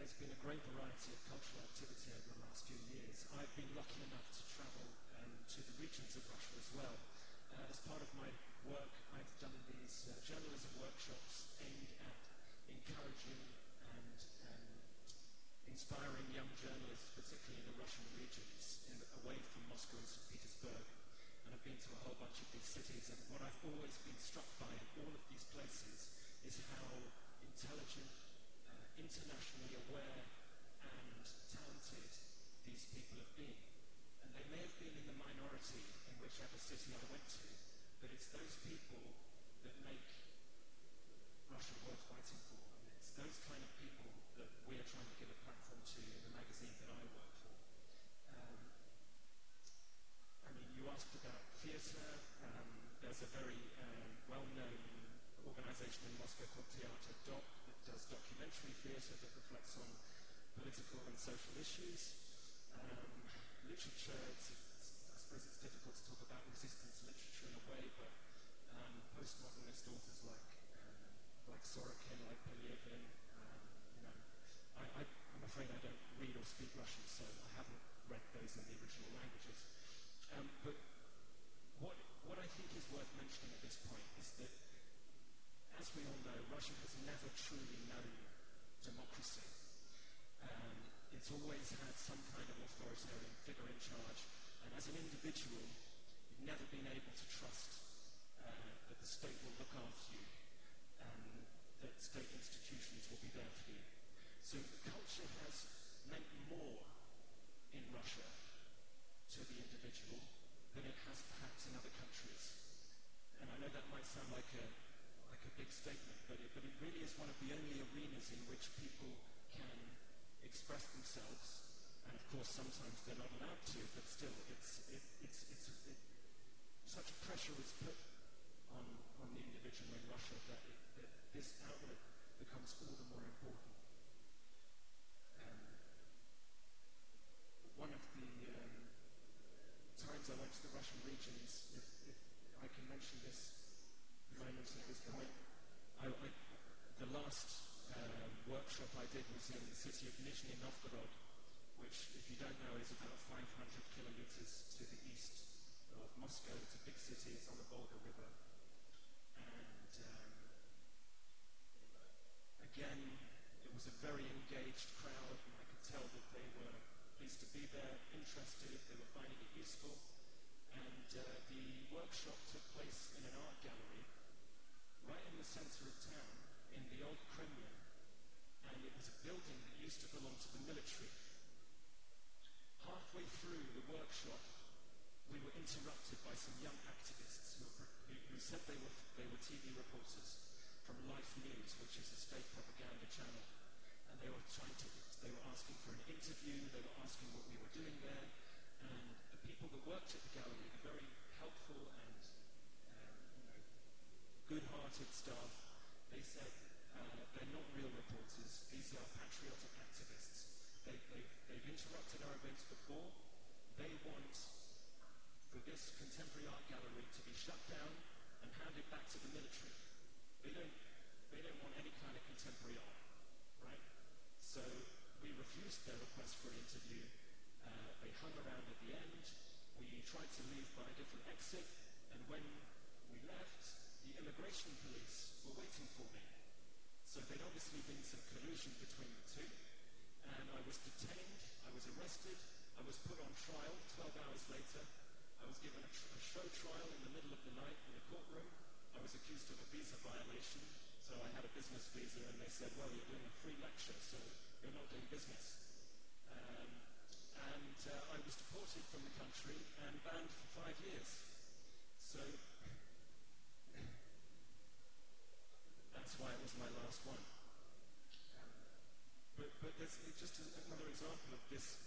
There's been a great variety of cultural activity over the last few years. I've been lucky enough to travel um, to the regions of Russia as well. Uh, as part of my work, I've done these uh, journalism workshops aimed at encouraging and um, inspiring young journalists, particularly in the Russian regions, in, away from Moscow and St. Petersburg. And I've been to a whole bunch of these cities, and what I've always been struck by in all of these places is how intelligent uh, internationally aware and talented these people have been. And they may have been in the minority in whichever city I went to, but it's those people that make Russia worth fighting for. And it's those kind of people that we are trying to give a platform to in the magazine that I work for. Um, I mean, you asked about theatre. Um, there's a very um, well-known organization in Moscow called Teatr Doc does documentary theatre that reflects on political and social issues. Um, literature, it's, it's, I suppose it's difficult to talk about resistance literature in a way, but um, postmodernist authors like um, like Sorokin, like know, I, I'm afraid I don't read or speak Russian, so I haven't read those in the original languages. Um, but what what I think is worth mentioning at this point is that as we all know, Russia has never truly known democracy. Um, it's always had some kind of authoritarian figure in charge, and as an individual, you've never been able to trust uh, that the state will look after you, and that state institutions will be there for you. So culture has meant more in Russia to the individual than it has perhaps in other countries. And I know that might sound like a like a big statement, but it, but it really is one of the only arenas in which people can express themselves. And of course, sometimes they're not allowed to, but still, it's, it, it's, it's, it, such pressure is put on, on the individual in Russia that, it, that this outlet becomes all the more important. Um, one of the um, times I went to the Russian regions, if, if I can mention this moments at this point. I, I, the last uh, workshop I did was in the city of Nizhny Novgorod, which, if you don't know, is about 500 kilometers to the east of Moscow. It's a big city. It's on the Volga River. And um, again, it was a very engaged crowd, and I could tell that they were pleased to be there, interested, they were finding it useful. And uh, the workshop took place in an art gallery right in the center of town, in the old Kremlin, and it was a building that used to belong to the military. Halfway through the workshop, we were interrupted by some young activists who, who, who said they were, they were TV reporters from Life News, which is a state propaganda channel. And they were trying to, they were asking for an interview, they were asking what we were doing there. And the people that worked at the gallery, the very helpful and good-hearted staff. They said uh, they're not real reporters. These are patriotic activists. They, they, they've interrupted our events before. They want for this contemporary art gallery to be shut down and handed back to the military. They don't, they don't want any kind of contemporary art, right? So we refused their request for an interview. Uh, they hung around at the end. We tried to leave by a different exit, and when we left, the immigration police were waiting for me. So there'd obviously been some collusion between the two. And I was detained, I was arrested, I was put on trial 12 hours later. I was given a, a show trial in the middle of the night in a courtroom. I was accused of a visa violation. So I had a business visa, and they said, well, you're doing a free lecture, so you're not doing business. Um, and uh, I was deported from the country and banned for five years. So That's why it was my last one. But but there's just another example of this.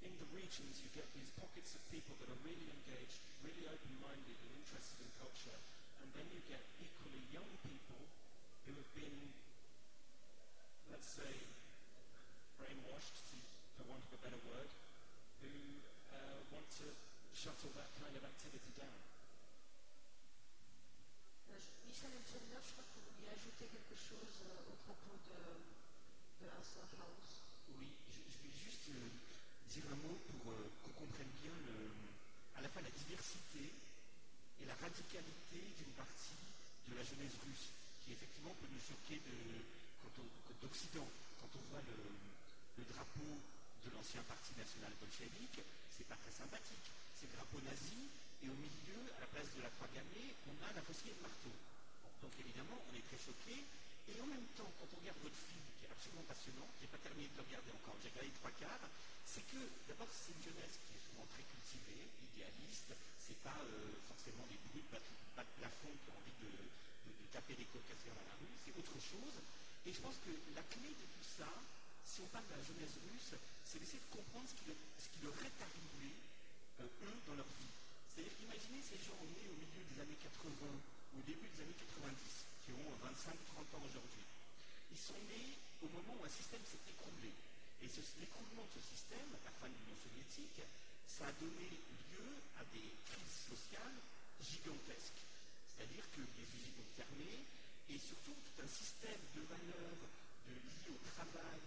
In the regions, you get these pockets of people that are really engaged, really open-minded, and interested in culture. And then you get equally young people who have been, let's say, brainwashed, to, for want of a better word, who uh, want to shuttle that kind of activity down. Je- Michel Elgender, je crois que vous vouliez ajouter quelque chose euh, au propos de, de House. Oui, je, je vais juste euh, dire un mot pour euh, qu'on comprenne bien le- à la fois la diversité et la radicalité d'une partie de la jeunesse russe, qui effectivement peut nous choquer d'Occident. Quand on voit le, le drapeau de l'ancien parti national bolchevique, c'est pas très sympathique. C'est le drapeau nazi, et au milieu, à la place de la croix gammée, on a la faucille de marteau. Bon, donc évidemment, on est très choqué. Et en même temps, quand on regarde votre film, qui est absolument passionnant, je n'ai pas terminé de le regarder encore, j'ai regardé trois quarts, c'est que d'abord c'est une jeunesse qui est souvent très cultivée, idéaliste, c'est pas euh, forcément des bruits de bas de plafond qui ont envie de, taper des cocasseurs dans la rue, c'est autre chose. Et je pense que la clé de tout ça, si on parle de la jeunesse russe, c'est d'essayer de comprendre ce qui, leur- ce leur est arrivé, euh, eux, dans leur vie. C'est-à-dire qu'imaginez ces gens nés au milieu des années 80, au début des années 90, qui ont 25-30 ans aujourd'hui. Ils sont nés au moment où un système s'est écroulé. Et l'écroulement de ce système, la fin de l'Union soviétique, ça a donné lieu à des crises sociales gigantesques. C'est-à-dire que les usines ont fermé et surtout tout un système de valeurs de, lié au travail,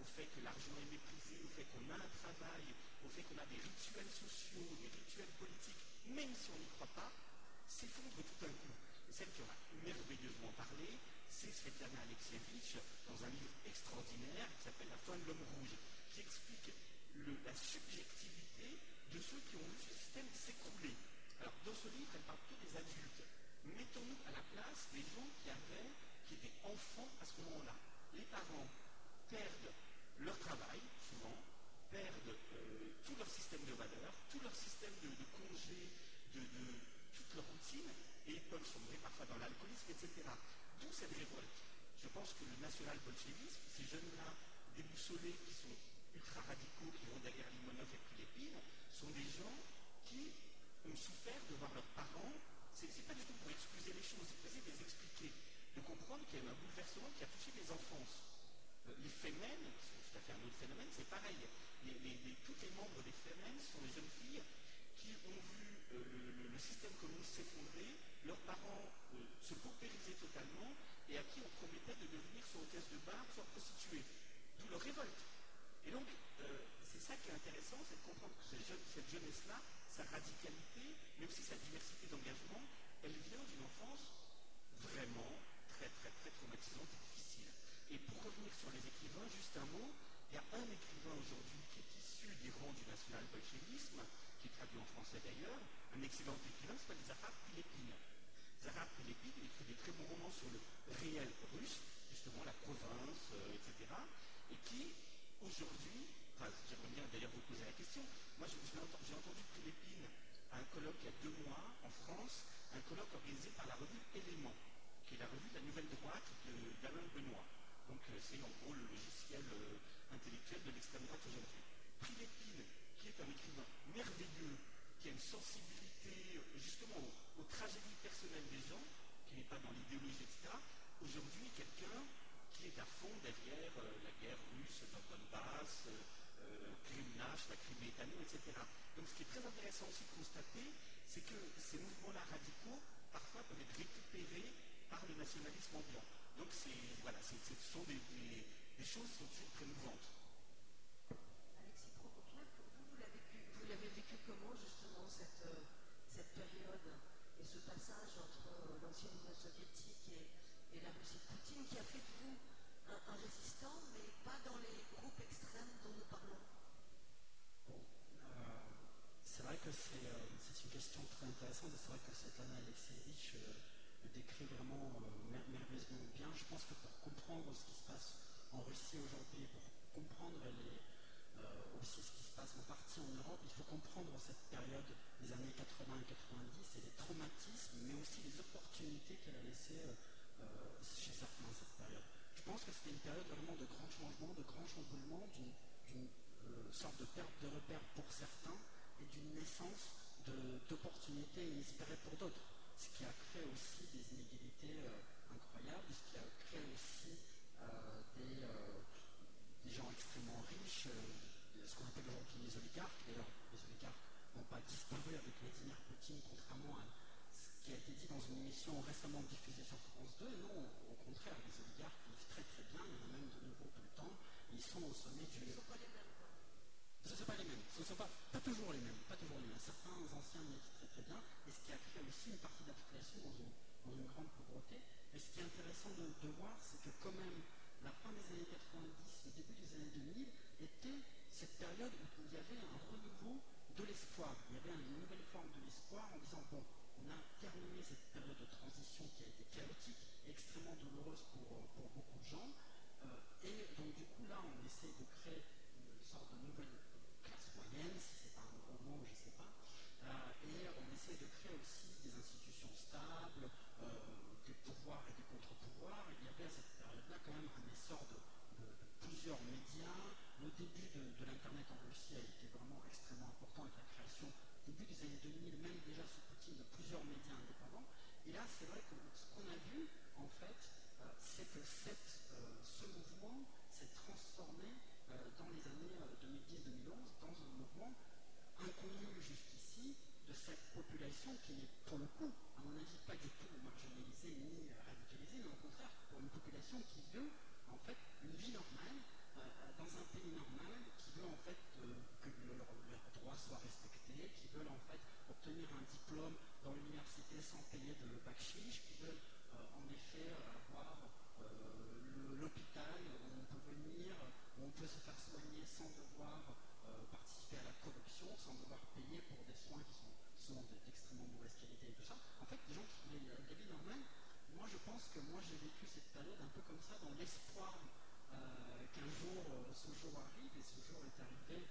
au fait que l'argent est méprisé, au fait qu'on a un travail, au fait qu'on a des rituels sociaux, des rituels politiques, même si on n'y croit pas, s'effondre tout d'un coup. Et celle qui en a merveilleusement parlé, c'est Svetlana Alexievitch dans un livre extraordinaire qui s'appelle La fin de l'homme rouge, qui explique la subjectivité de ceux qui ont vu ce système s'écrouler. Alors, dans ce livre, elle parle que des adultes. Mettons-nous à la place des gens qui avaient, qui étaient enfants à ce moment-là. Les parents perdent leur travail, souvent, perdent euh, tout leur système de valeurs, tout leur système de, de congés, de, de toute leur routine, et peuvent sombrer parfois dans l'alcoolisme, etc. D'où cette révolte. Je pense que le national-bolchevisme, ces jeunes-là déboussolés qui sont ultra radicaux, qui vont derrière Limonov et Philippines, sont des gens qui ont souffert de voir leurs parents. C'est pas du tout pour excuser les choses, c'est pour essayer de les expliquer, de comprendre qu'il y a eu un bouleversement qui a touché les enfances. Euh, Les femmes, sont tout à fait un autre phénomène, c'est pareil. Tous les membres des femmes sont des jeunes filles qui ont vu euh, le, système communiste s'effondrer, leurs parents euh, se paupériser totalement, et à qui on promettait de devenir soit hôtesse de bar, soit prostituée. D'où leur révolte. Et donc, c'est ça qui est intéressant, c'est de comprendre que jeunes- cette jeunesse-là, sa radicalité, mais aussi sa diversité d'engagement, elle vient d'une enfance vraiment très, très, très traumatisante et pour revenir sur les écrivains, juste un mot, il y a un écrivain aujourd'hui qui est issu des rangs du national-bolchevisme, qui est traduit en français d'ailleurs, un excellent écrivain s'appelle Zahar Pilepine. Zahar Pilepine il écrit des très bons romans sur le réel russe, justement la province, euh, etc. Et qui, aujourd'hui, enfin, j'aimerais bien d'ailleurs vous poser la question, moi j'ai entendu Pilepine à un colloque il y a deux mois en France, un colloque organisé par la revue Élément, qui est la revue de la nouvelle droite d'Alain Benoît. Donc euh, c'est en gros le logiciel euh, intellectuel de l'extrême droite aujourd'hui. Pilepine, qui est un écrivain merveilleux, qui a une sensibilité euh, justement aux, tragédies personnelles des gens, qui n'est pas dans l'idéologie, etc., aujourd'hui quelqu'un qui est à fond derrière la guerre russe dans Donbass, euh, Krymnach, la Crimée etc. Donc ce qui est très intéressant aussi de constater, c'est que ces mouvements-là radicaux, parfois, peuvent être récupérés par le nationalisme ambiant. Donc c'est, voilà, c'est, c'est- ce sont des, des- des choses qui sont toujours très mouvantes. Alexis Prokofiev, vous, vous l'avez vécu, vous l'avez vécu comment justement cette, euh, cette période et ce passage entre euh, l'ancienne Union soviétique et, et la Russie de Poutine qui a fait de vous un, un résistant, mais pas dans les groupes extrêmes dont nous parlons? Euh, c'est vrai que c'est euh, c'est une question très intéressante et c'est vrai que Svetlana Alexievitch euh, le décrit vraiment euh, mer- merveilleusement bien. Je pense que pour comprendre ce qui se passe en Russie aujourd'hui, pour comprendre euh, aussi ce qui se passe en partie en Europe, il faut comprendre cette période des années 80 et 90 et les traumatismes, mais aussi les opportunités qu'elle a laissées euh, chez certains. Je pense que c'était une période vraiment de grands changements, de grands chamboulements, d'une sorte de perte de repère pour certains et d'une naissance d'opportunités inespérées pour d'autres. Qui a créé aussi des inégalités incroyables, ce qui a créé aussi des, des, gens extrêmement riches, ce qu'on appelle aujourd'hui les oligarques. D'ailleurs, les oligarques n'ont pas disparu avec Vladimir Poutine, contrairement à ce qui a été dit dans une émission récemment diffusée sur France 2. Non, au contraire, les oligarques vivent très très bien, il y en même de nouveau tout le temps. Ils sont au sommet du. Ce ne sont pas les mêmes. Ce ne sont pas pas, toujours les mêmes. Pas toujours les mêmes. Certains anciens vivent très très bien, et ce qui a créé aussi une partie de la population dans une, dans une grande pauvreté. Et ce qui est intéressant de, voir, c'est que quand même, la fin des années 90, le début des années 2000, était cette période où il y avait un renouveau de l'espoir. Il y avait une nouvelle forme de l'espoir en disant, bon, on a terminé cette période de transition qui a été chaotique extrêmement douloureuse pour, pour beaucoup de gens. Euh, et donc du coup, là, on essaie de créer une sorte de nouvelle classe moyenne, si c'est un gros mot, je ne sais pas. Euh, et on essaie de créer aussi des institutions stables, euh, des pouvoirs et des contre-pouvoirs. Il y avait à cette période-là quand même un essor de, plusieurs médias. Le début de, l'Internet en Russie a été vraiment extrêmement important avec la création, début des années 2000, même déjà sous Poutine, de plusieurs médias indépendants. Et là, c'est vrai que ce qu'on a vu, en fait, euh, c'est que euh, ce mouvement s'est transformé dans les années 2010-2011 dans un mouvement inconnu jusqu'ici de cette population qui n'est, pour le coup, à mon avis, pas du tout marginalisée ni radicalisée, mais au contraire, pour une population qui veut, en fait, une vie normale dans un pays normal, qui veut, en fait, que leurs leur droits soient respectés, qui veulent, en fait, obtenir un diplôme dans l'université sans payer de bac chiche, qui veulent, en effet, avoir l'hôpital où on peut venir, où on peut se faire soigner sans devoir euh, participer à la corruption, sans devoir payer pour des soins qui sont souvent d'extrêmement mauvaise qualité et tout ça. En fait, des gens qui voulaient la vie normale, moi je pense que moi j'ai vécu cette période un peu comme ça, dans l'espoir euh, qu'un jour euh, ce jour arrive, et ce jour est arrivé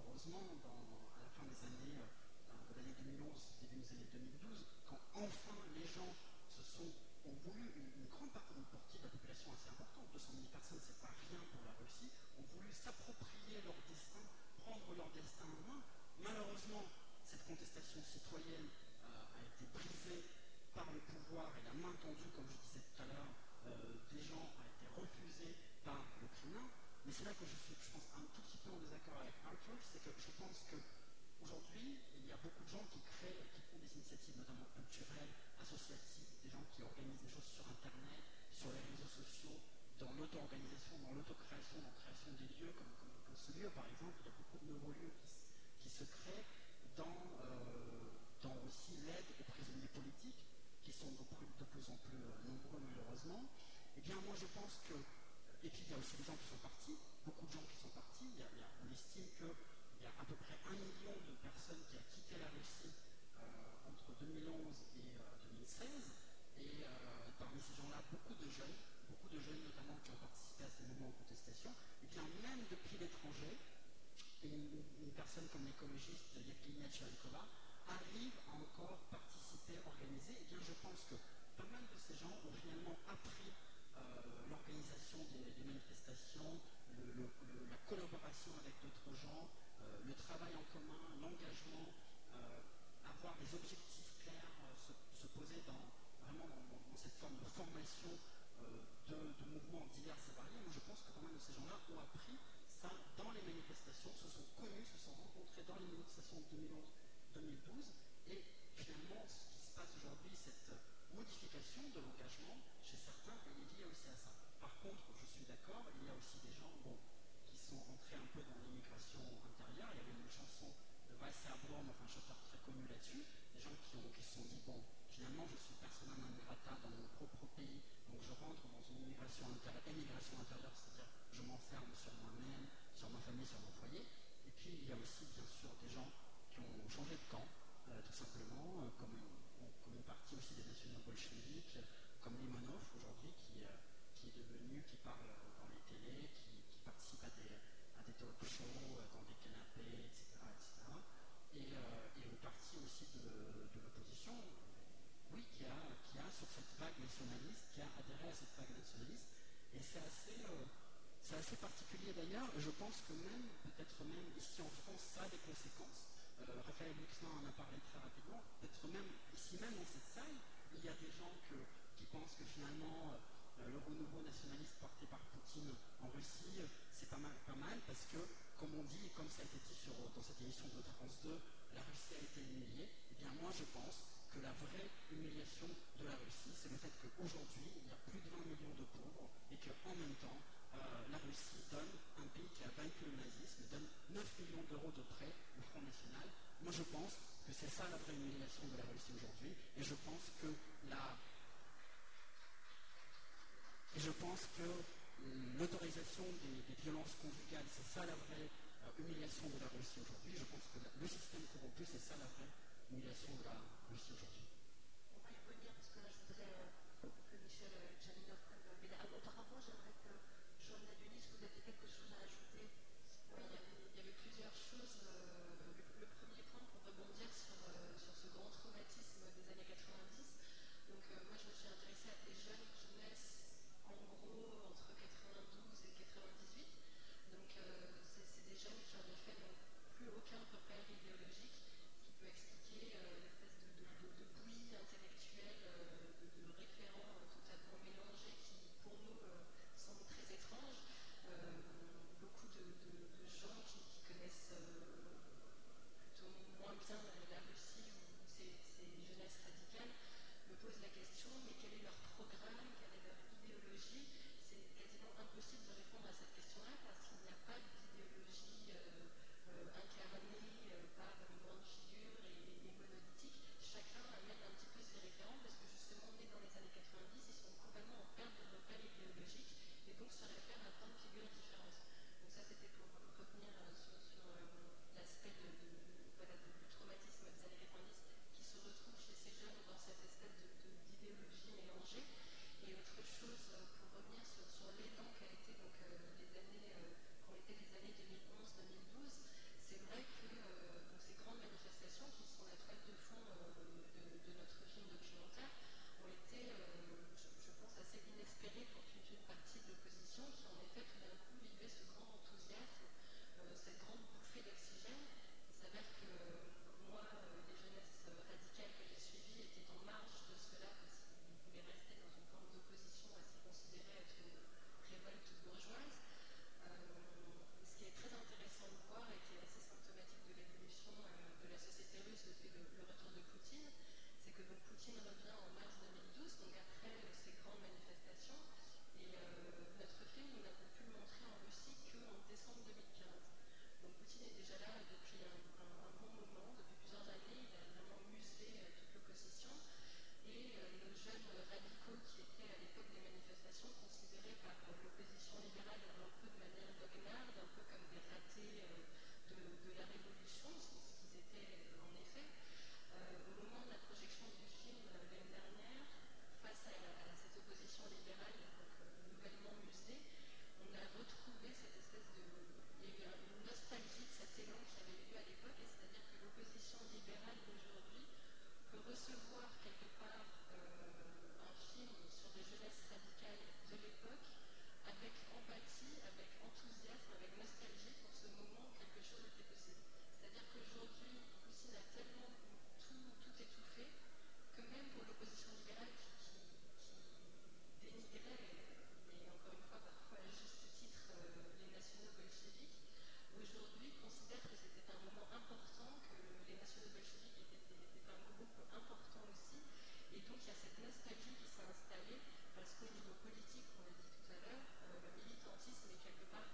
heureusement dans, à la fin des années, de l'année 2011, début des années 2012, quand enfin les gens se sont ont voulu, une, une, grande partie, une partie de la population assez importante, 200 000 personnes, c'est pas rien pour la Russie, ont voulu s'approprier leur destin, prendre leur destin en main. Malheureusement, cette contestation citoyenne euh, a été brisée par le pouvoir et la main tendue, comme je disais tout à l'heure, euh, des gens a été refusée par le Kremlin. Mais c'est là que je suis, je pense, un tout petit peu en désaccord avec Arthur, c'est que je pense que aujourd'hui, il y a beaucoup de gens qui créent, qui font des initiatives, notamment culturelles, associatives, des gens qui organisent des choses sur Internet, sur les réseaux sociaux, dans l'auto-organisation, dans l'autocréation, dans la création des lieux, comme, comme, comme, ce lieu par exemple, il y a beaucoup de nouveaux lieux qui, se créent dans, euh, dans aussi l'aide aux prisonniers politiques, qui sont de plus, de plus en plus nombreux malheureusement. Eh bien moi je pense que, et puis il y a aussi des gens qui sont partis, beaucoup de gens qui sont partis, il y a, il y a, on estime qu'il y a à peu près un million de personnes qui a quitté la Russie euh, entre 2011 et euh, 2016. Et euh, parmi ces gens-là, beaucoup de jeunes, beaucoup de jeunes notamment qui ont participé à ces mouvements de contestation, et bien même depuis l'étranger, une, personne comme l'écologiste Yevgenia Tchernikova arrive à encore participer, organiser, et bien je pense que pas mal de ces gens ont finalement appris euh, l'organisation des, manifestations, la collaboration avec d'autres gens, euh, le travail en commun, l'engagement, euh, avoir des objectifs clairs, se, se, poser dans, vraiment dans, cette forme de formation euh, de, de, mouvements divers et variés. Moi, je pense que mal de ces gens-là ont appris ça dans les manifestations, se sont connus, se sont rencontrés dans les manifestations de 2011-2012, et finalement, ce qui se passe aujourd'hui, cette modification de l'engagement chez certains est liée aussi à ça. Par contre, je suis d'accord, il y a aussi des gens qui sont entrés un peu dans l'immigration intérieure. Il y avait une chanson de Weiss Blom, un chanteur très connu là-dessus, des gens qui, se sont dit, bon, finalement, je suis persona non grata dans mon propre pays, donc je rentre dans une immigration intérieure, intérieure, c'est-à-dire je m'enferme sur moi-même, sur ma famille, sur mon foyer. Et puis, il y a aussi, bien sûr, des gens qui ont changé de camp, euh, tout simplement, euh, comme, une, partie aussi des nationaux bolcheviques, comme Limonov aujourd'hui, qui, euh, qui est devenu, qui parle dans les télés, qui, participe à des, à des talk shows, dans des canapés, etc. etc. Et, et une partie aussi de, l'opposition, oui, qui a, qui a sur cette vague nationaliste, qui a adhéré à cette vague nationaliste. Et c'est assez, euh, assez particulier d'ailleurs. Je pense que même, peut-être même ici en France, ça a des conséquences. Raphaël Luxin en a parlé très rapidement. Peut-être même ici même dans cette salle, il y a des gens qui pensent que finalement le renouveau nationaliste porté par Poutine en Russie, c'est pas mal, pas mal parce que, comme on dit, comme ça a été dit sur, dans cette émission de France 2, la Russie a été humiliée. Eh bien, moi, je pense que la vraie humiliation de la Russie, c'est le fait qu'aujourd'hui, il y a plus de 20 millions de pauvres et qu'en même temps, euh, la Russie donne, un pays qui a vaincu le nazisme, donne 9 millions d'euros de prêts au Front National. Moi, je pense que c'est ça la vraie humiliation de la Russie aujourd'hui. Et je pense que la je pense que l'autorisation des, violences conjugales, c'est ça la vraie euh, humiliation de la Russie aujourd'hui. Je pense que le système corrompu, c'est ça la vraie humiliation de la Russie aujourd'hui. On va y revenir parce que là, je voudrais euh, que Michel euh, Janinov prenne le mais Auparavant, j'aimerais que Joanne Adonis, vous aviez quelque chose à ajouter. Oui, il y avait, il y avait Euh, le, premier point pour rebondir sur, euh, ce grand traumatisme des années 90. Donc, euh, moi, je me suis intéressée à des jeunes qui naissent en gros entre 92 et 98. Donc euh, c'est des jeunes qui en effet n'ont plus aucun repère idéologique, qui peut expliquer euh, l'espèce de, de, de, de, bouillie intellectuelle, euh, de, référents totalement mélangés qui pour nous semblent très étranges. beaucoup de, gens qui connaissent euh, plutôt moins bien la Russie ou ces, jeunesses radicales me posent la question mais quel est leur programme, quelle est leur idéologie? C'est quasiment impossible de répondre à cette question-là parce qu'il n'y a pas d'idéologie euh, euh, incarnée par une grande figure et, monolithique. Chacun amène un petit peu ses références parce que justement, nés dans les années 90, ils sont complètement en perte de repères idéologiques et donc se réfèrent à tant de figures différentes. Donc ça, c'était pour revenir sur de, traumatisme des années 90 qui se retrouve chez ces jeunes dans cette espèce d'idéologie mélangée. Et autre chose, euh, pour revenir sur, sur l'élan nostalgie qui s'est installée parce qu'au niveau politique, on l'a dit tout à l'heure, le militantisme est quelque part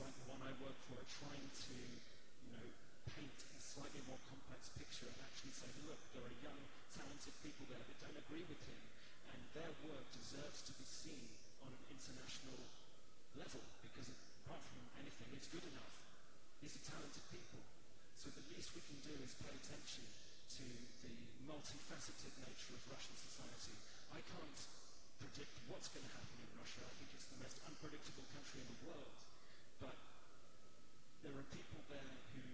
like the one I work for are trying to, you know, paint a slightly more complex picture and actually say, look, there are young, talented people there that don't agree with him, and their work deserves to be seen on an international level because apart from anything, it's good enough. These are talented people. So the least we can do is pay attention to the multifaceted nature of Russian society. I can't predict what's going to happen in Russia. I think it's the most unpredictable country in the world. But there are people there who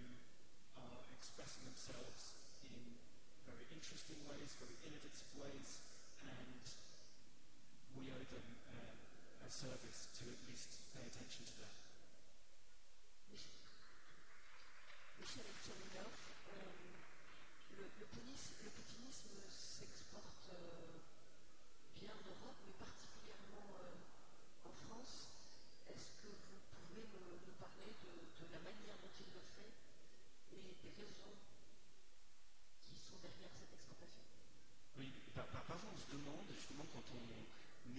are expressing themselves in very interesting ways, very innovative ways, and we owe them uh, a service to at least pay attention to that. Michel Elchanilov, euh, le, le, le putinisme s'exporte euh, bien en Europe, mais particulièrement euh, en France. Est-ce que vous parler de, la manière dont il le fait et des raisons qui sont derrière cette exportation Oui, parfois on se demande, justement, quand on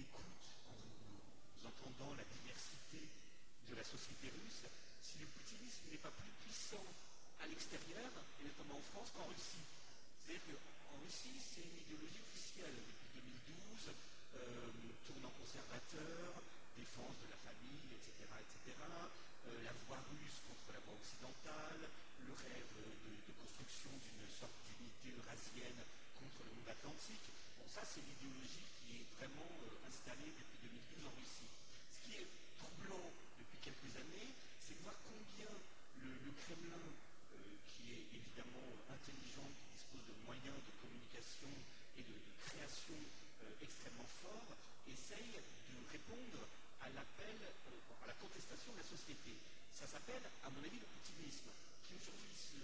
écoute, en entendant la diversité de la société russe, si le putinisme n'est pas plus puissant à l'extérieur, et notamment en France, qu'en Russie. C'est-à-dire qu'en Russie, c'est une idéologie officielle depuis 2012, euh, tournant conservateur, défense de la famille, etc., etc., euh, la voix russe contre la voix occidentale, le rêve de, construction d'une sorte d'unité eurasienne contre le monde atlantique. Bon, ça, c'est l'idéologie qui est vraiment euh, installée depuis 2012 en Russie. Ce qui est troublant depuis quelques années, c'est de voir combien le, Kremlin qui est évidemment intelligent, qui dispose de moyens de communication et de, de création euh, extrêmement forts, essaye de répondre l'appel, euh, à la contestation de la société. Ça s'appelle, à mon avis, le putinisme, qui aujourd'hui se,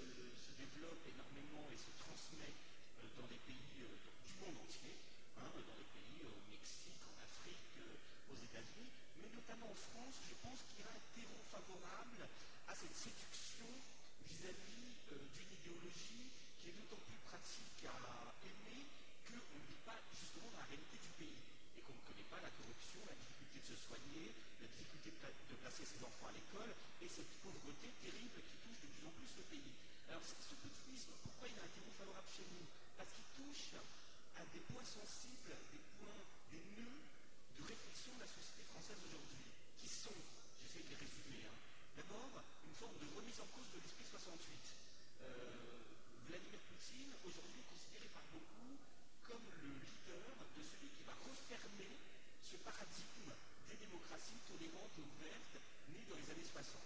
développe énormément et se transmet euh, dans des pays du monde entier, hein, dans les pays au Mexique, en Afrique, aux États-Unis, mais notamment en France, je pense qu'il y a un terreau favorable à cette séduction vis-à-vis euh, d'une idéologie qui est d'autant plus pratique à aimer qu'on ne vit pas justement dans la réalité du pays et qu'on ne connaît pas la corruption, la de se soigner, la difficulté de, pla de placer ses enfants à l'école et cette pauvreté terrible qui touche de plus en plus le pays. Alors ce putinisme, pourquoi il a terreau favorable chez nous? Parce qu'il touche à des points sensibles, des points, des nœuds de réflexion de la société française aujourd'hui, qui sont, j'essaie de les résumer, hein, d'abord une forme de remise en cause de l'esprit 68. Euh, Vladimir Poutine, aujourd'hui considéré par beaucoup comme le leader de celui qui va refermer ce paradigme des démocraties tolérantes et ouvertes nées dans les années 60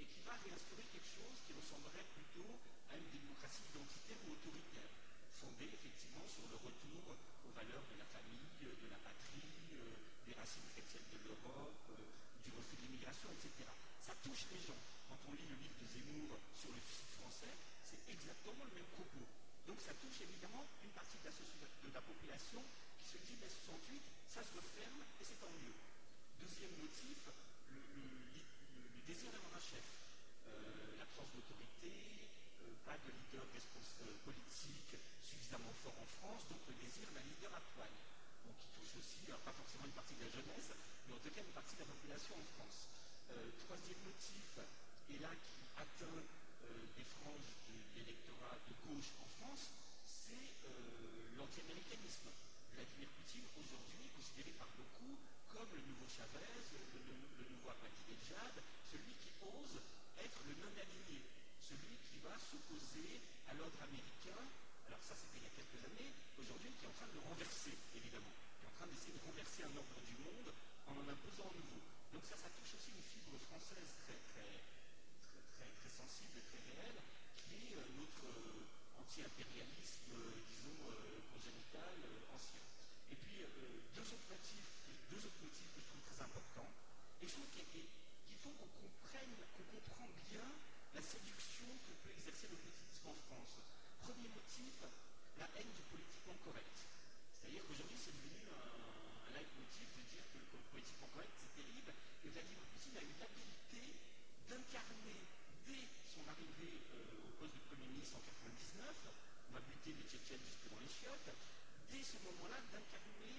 et qui va réinstaurer quelque chose qui ressemblerait plutôt à une démocratie identitaire ou autoritaire, fondée effectivement sur le retour aux valeurs de la famille, de la patrie, euh, des racines chrétiennes de l'Europe, euh, du refus de l'immigration, etc. Ça touche les gens. Quand on lit le livre de Zemmour sur le site français, c'est exactement le même propos. Donc ça touche évidemment une partie de la, population qui se dit, mais 68, ça se referme et c'est tant mieux. Deuxième motif, le, désir d'avoir un chef. Euh, L'absence d'autorité, euh, pas de leader politique suffisamment fort en France, donc le désir d'un leader à poigne. Donc qui touche aussi, pas forcément une partie de la jeunesse, mais en tout cas une partie de la population en France. Euh, troisième motif, et là qui atteint des franges de l'électorat de gauche en France, c'est l'anti-américanisme. Vladimir Poutine, aujourd'hui, considéré par beaucoup comme le nouveau Chavez, le, le, le nouveau Ahmadinejad, celui qui ose être le non-aligné, celui qui va s'opposer à l'ordre américain ça c'était il y a quelques années, aujourd'hui qui est en train de le renverser, évidemment, qui est en train d'essayer de renverser un ordre du monde en en imposant un nouveau. Donc ça, ça touche aussi une fibre française très, très, très, très, très sensible et très réelle, qui est euh, notre euh, anti-impérialisme, euh, disons, congénital, ancien. Et puis, deux autres motifs, deux autres motifs que je trouve très importants, et je trouve qu'il faut qu'on comprenne, qu'on comprend bien la séduction que peut exercer le politisme en France. Premier motif, la haine du politiquement correct. C'est-à-dire qu'aujourd'hui, c'est devenu un, un leitmotiv de dire que le politiquement correct, c'est terrible. Et Vladimir Poutine a eu l'habilité d'incarner, dès son arrivée euh, au poste de Premier ministre en 1999, on va buter les Tchétchènes justement les chiottes, dès ce moment-là, d'incarner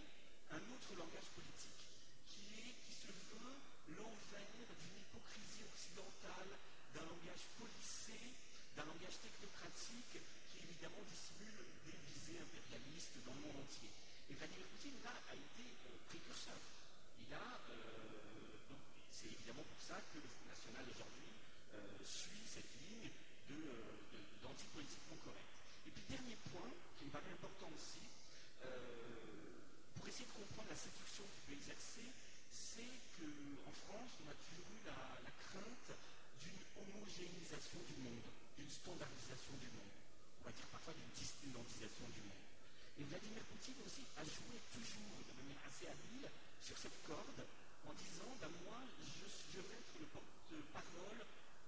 un autre langage politique, qui, se veut l'envers d'une hypocrisie occidentale, d'un langage policé, d'un langage technocratique qui évidemment dissimule des visées impérialistes dans le monde entier. Et Vladimir Poutine, là, a été euh, précurseur. Il a, euh, c'est évidemment pour ça que le Front National aujourd'hui euh, suit cette ligne d'antipolitiquement de, de, correct. Et puis dernier point, qui me paraît important aussi, pour essayer de comprendre la séduction qu'il peut exercer, c'est qu'en France, on a toujours eu la, crainte d'une homogénéisation du monde, d'une standardisation du monde, on va dire parfois d'une distinguisation du monde. Et Vladimir Poutine aussi a joué toujours de manière assez habile sur cette corde en disant ben moi, je, je vais être le porte-parole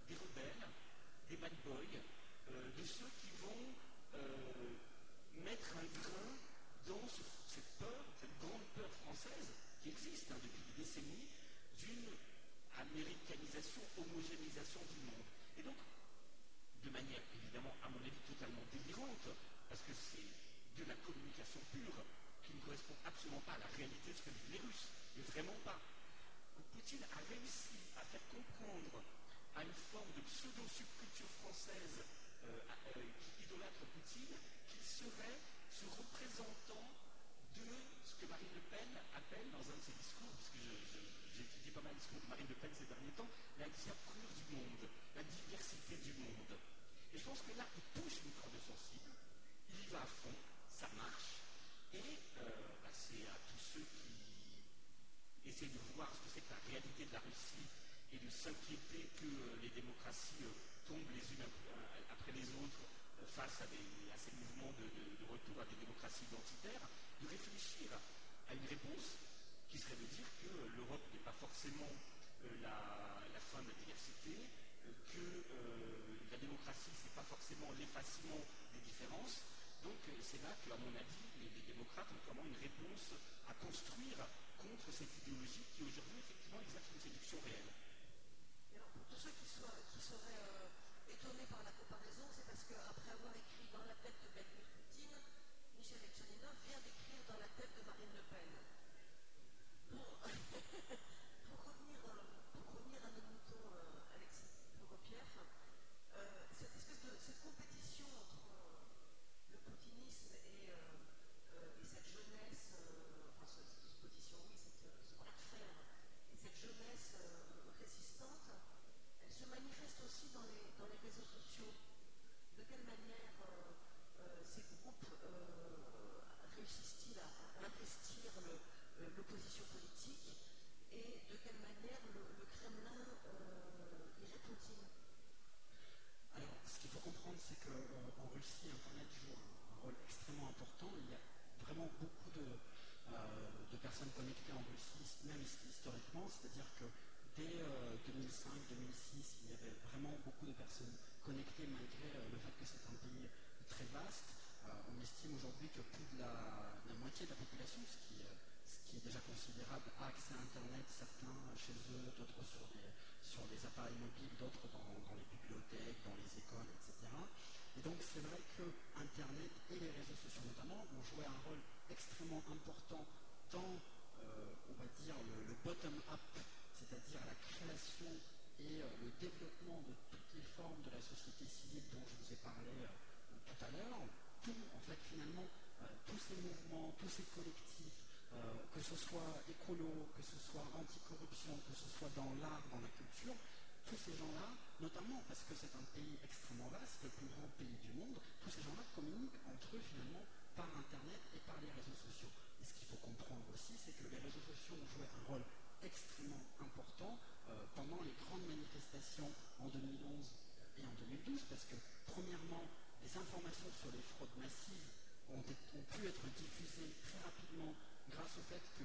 des rebelles, des bad boys, euh, de ceux qui vont euh, mettre un grain dans ce, cette peur, cette grande peur française qui existe hein, depuis des décennies d'une américanisation, homogénéisation du monde. Et donc, de manière évidemment, à mon avis, totalement délirante, parce que c'est de la communication pure qui ne correspond absolument pas à la réalité de ce que vivent les Russes, mais vraiment pas. Poutine a réussi à faire comprendre à une forme de pseudo-subculture française euh, euh, qui idolâtre Poutine qu'il serait ce représentant ce que Marine Le Pen appelle dans un de ses discours, parce que j'ai étudié pas mal le discours de Marine Le Pen ces derniers temps, la diaprure du monde, la diversité du monde. Et je pense que là, il touche une corde sensible, il y va à fond, ça marche, et euh, bah, c'est à tous ceux qui essayent de voir ce que c'est que la réalité de la Russie et de s'inquiéter que euh, les démocraties euh, tombent les unes après les autres euh, face à, ces mouvements de, retour à des démocraties identitaires, de réfléchir à une réponse qui serait de dire que l'Europe n'est pas forcément euh, la, fin de la diversité, euh, que la démocratie, ce n'est pas forcément l'effacement des différences. Donc c'est là qu'à mon avis, les, les, démocrates ont vraiment une réponse à construire contre cette idéologie qui aujourd'hui effectivement exerce une séduction réelle. Alors, pour tous ceux qui, seraient euh, étonnés par la comparaison, c'est parce qu'après avoir écrit dans la tête de Poutine, Michel Etchaninov vient d'écrire dans la tête de Marine Le Pen. Pour, pour revenir, à nos moutons, euh,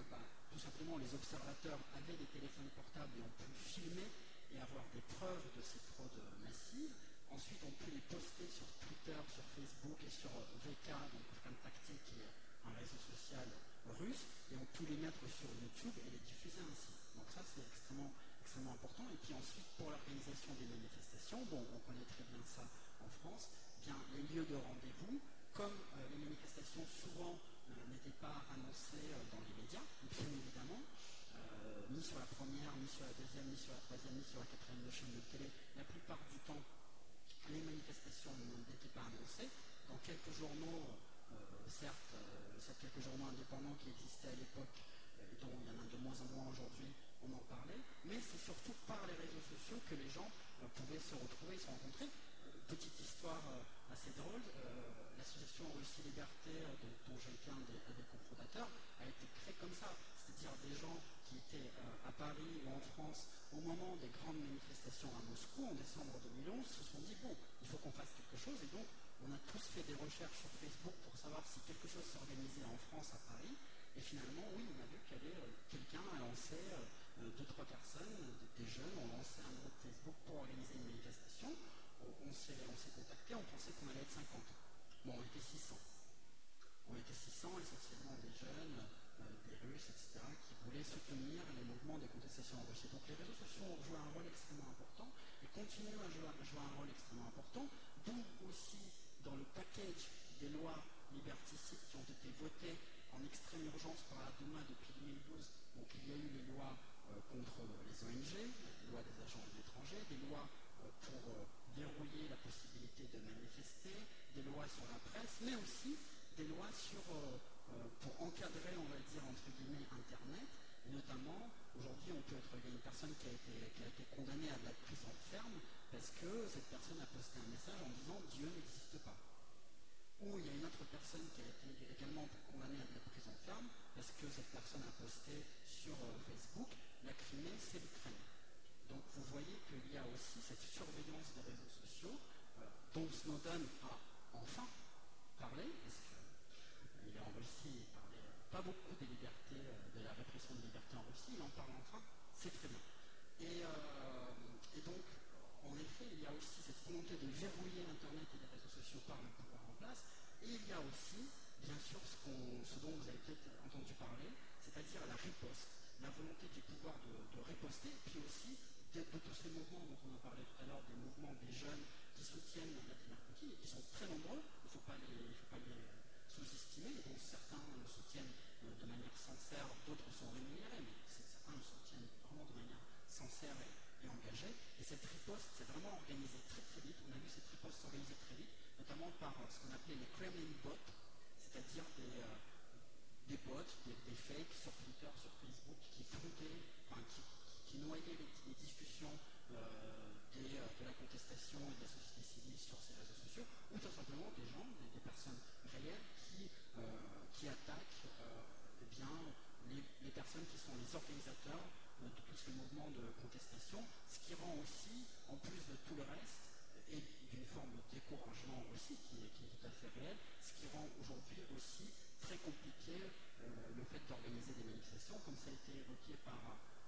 bah, tout simplement les observateurs avaient des téléphones portables et ont pu filmer et avoir des preuves de ces fraudes massives. Ensuite, on peut les poster sur Twitter, sur Facebook et sur VK, donc Vkontakte, qui est un réseau social russe, et on peut les mettre sur YouTube et les diffuser ainsi. Donc ça, c'est extrêmement, extrêmement important. Et puis ensuite, pour l'organisation des manifestations, bon, on connaît très bien ça en France, bien les lieux de rendez-vous, comme euh, les manifestations souvent n'étaient pas annoncées euh, dans les médias, bien évidemment, euh, ni sur la première, ni sur la deuxième, ni sur la troisième, ni sur la quatrième chaîne de télé, la plupart du temps, les manifestations n'étaient pas annoncées. Dans quelques journaux, euh, certes, euh, quelques journaux indépendants qui existaient à l'époque, et dont il y en a de moins en moins aujourd'hui, on en parlait, mais c'est surtout par les réseaux sociaux que les gens pouvaient se retrouver, se rencontrer. petite histoire assez drôle, l'association Russie Liberté, dont j'ai été un des, des cofondateurs, a été créée comme ça, c'est-à-dire des gens qui étaient euh, à Paris ou en France au moment des grandes manifestations à Moscou en décembre 2011 se sont dit bon, il faut qu'on fasse quelque chose. Et donc on a tous fait des recherches sur Facebook pour savoir si quelque chose s'organisait en France à Paris. Et finalement oui on a vu qu'il y avait euh, quelqu'un a lancé euh, deux trois personnes, des, jeunes ont lancé un groupe Facebook pour organiser une manifestation. On, s'est contacté, on pensait qu'on allait être 50. Bon, on était 600. On était 600, essentiellement des jeunes, des Russes, etc., qui voulaient soutenir les mouvements des contestations en Russie. Donc les réseaux sociaux ont joué un rôle extrêmement important et continuent à jouer, un rôle extrêmement important, d'où aussi dans le package des lois liberticides qui ont été votées en extrême urgence par la Douma depuis 2012. Donc il y a eu les lois euh, contre les ONG, les lois des agents étrangers, des lois euh, pour euh, verrouiller la possibilité de des lois sur la presse, mais aussi des lois sur euh, pour encadrer, on va dire, entre guillemets, Internet. Et notamment, aujourd'hui, on peut être, une personne qui a, été, qui a été condamnée à de la prison ferme parce que cette personne a posté un message en disant Dieu n'existe pas. Ou il y a une autre personne qui a été également condamnée à de la prison ferme parce que cette personne a posté sur euh, Facebook La Crimée, c'est l'Ukraine. Donc vous voyez qu'il y a aussi cette surveillance des réseaux sociaux euh, dont Snowden a enfin parlé, parce il est en Russie, il parlait pas beaucoup des libertés, de la répression des libertés en Russie, il en parle enfin, c'est très bien. Et, euh, donc, en effet, il y a aussi cette volonté de verrouiller Internet et les réseaux sociaux par le pouvoir en place, et il y a aussi, bien sûr, ce dont vous avez peut-être entendu parler, c'est-à-dire la riposte, la volonté du pouvoir de, de riposter, puis aussi de, de, tous ces mouvements dont on a parlé tout à l'heure, des mouvements des jeunes qui Poutine, et qui sont très nombreux, il ne faut pas les, dont certains le soutiennent de manière sincère, d'autres sont rémunérés, mais certains le soutiennent vraiment de manière sincère et, engagée. Et cette riposte s'est vraiment organisée très très vite. On a vu cette riposte s'organiser très vite, notamment par ce qu'on appelait les Kremlin bots, c'est-à-dire des, euh, bots, des, des, fakes sur Twitter, sur Facebook, qui fondaient, enfin, qui, qui noyaient les, discussions euh, euh, de la contestation et de la société civile sur ces réseaux sociaux, ou tout simplement des gens, des, personnes réelles qui, euh, qui attaquent euh, bien, les, personnes qui sont les organisateurs de tous ces mouvements de contestation, ce qui rend aussi, en plus de tout le reste, et d'une forme de découragement aussi qui est, qui est, tout à fait réel, ce qui rend aujourd'hui aussi très compliqué le fait d'organiser des manifestations, comme ça a été évoqué par,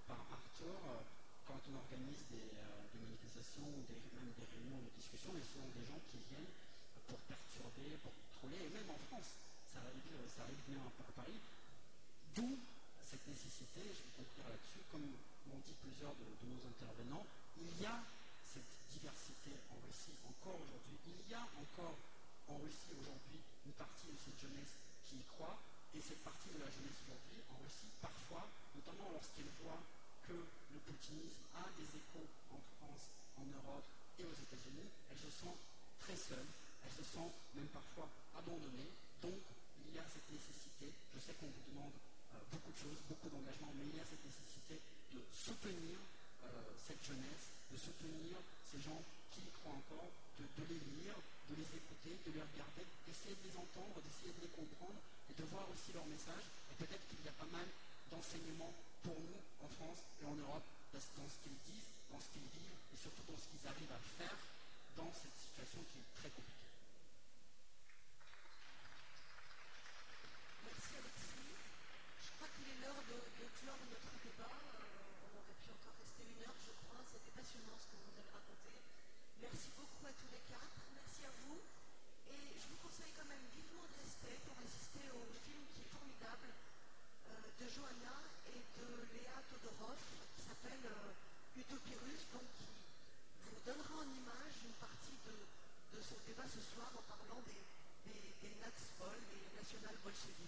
par Arthur, quand on organise des, euh, manifestations ou même des réunions de discussion, et ce sont des gens qui viennent pour perturber, pour contrôler, et même en France, ça arrive, ça arrive bien à Paris. D'où cette nécessité, je vais conclure là-dessus, comme l'ont dit plusieurs de, de, nos intervenants, il y a cette diversité en Russie encore aujourd'hui. Il y a encore en Russie aujourd'hui une partie de cette jeunesse qui y croit, et cette partie de la jeunesse aujourd'hui en Russie, parfois, notamment lorsqu'elle voit que le poutinisme a des échos en France, en Europe et aux États-Unis, elle se sent très seule, elles se sentent même parfois abandonnées. Donc, il y a cette nécessité, je sais qu'on vous demande euh, beaucoup de choses, beaucoup d'engagement, mais il y a cette nécessité de soutenir euh, cette jeunesse de soutenir ces gens qui y croient encore, de, de les lire, de les écouter, de les regarder, d'essayer de les entendre, d'essayer de les comprendre et de voir aussi leur message. Et peut-être qu'il y a pas mal d'enseignements pour nous en France et en Europe dans ce qu'ils disent, dans ce qu'ils vivent et surtout dans ce qu'ils arrivent à faire dans cette situation qui est très compliquée. Merci Alexis. Je crois qu'il est l'heure de, clore notre débat. Euh, on aurait pu encore rester une heure, je crois. C'était passionnant ce que vous avez raconté. Merci beaucoup à tous les quatre. Merci à vous. Et je vous conseille quand même vivement de rester pour assister au film qui est formidable de Johanna et de Léa Todorov qui s'appelle euh, Utopirus, donc qui vous donnera en image une partie de, de ce débat ce soir en parlant des, des, des Nazpol, des national bolcheviques.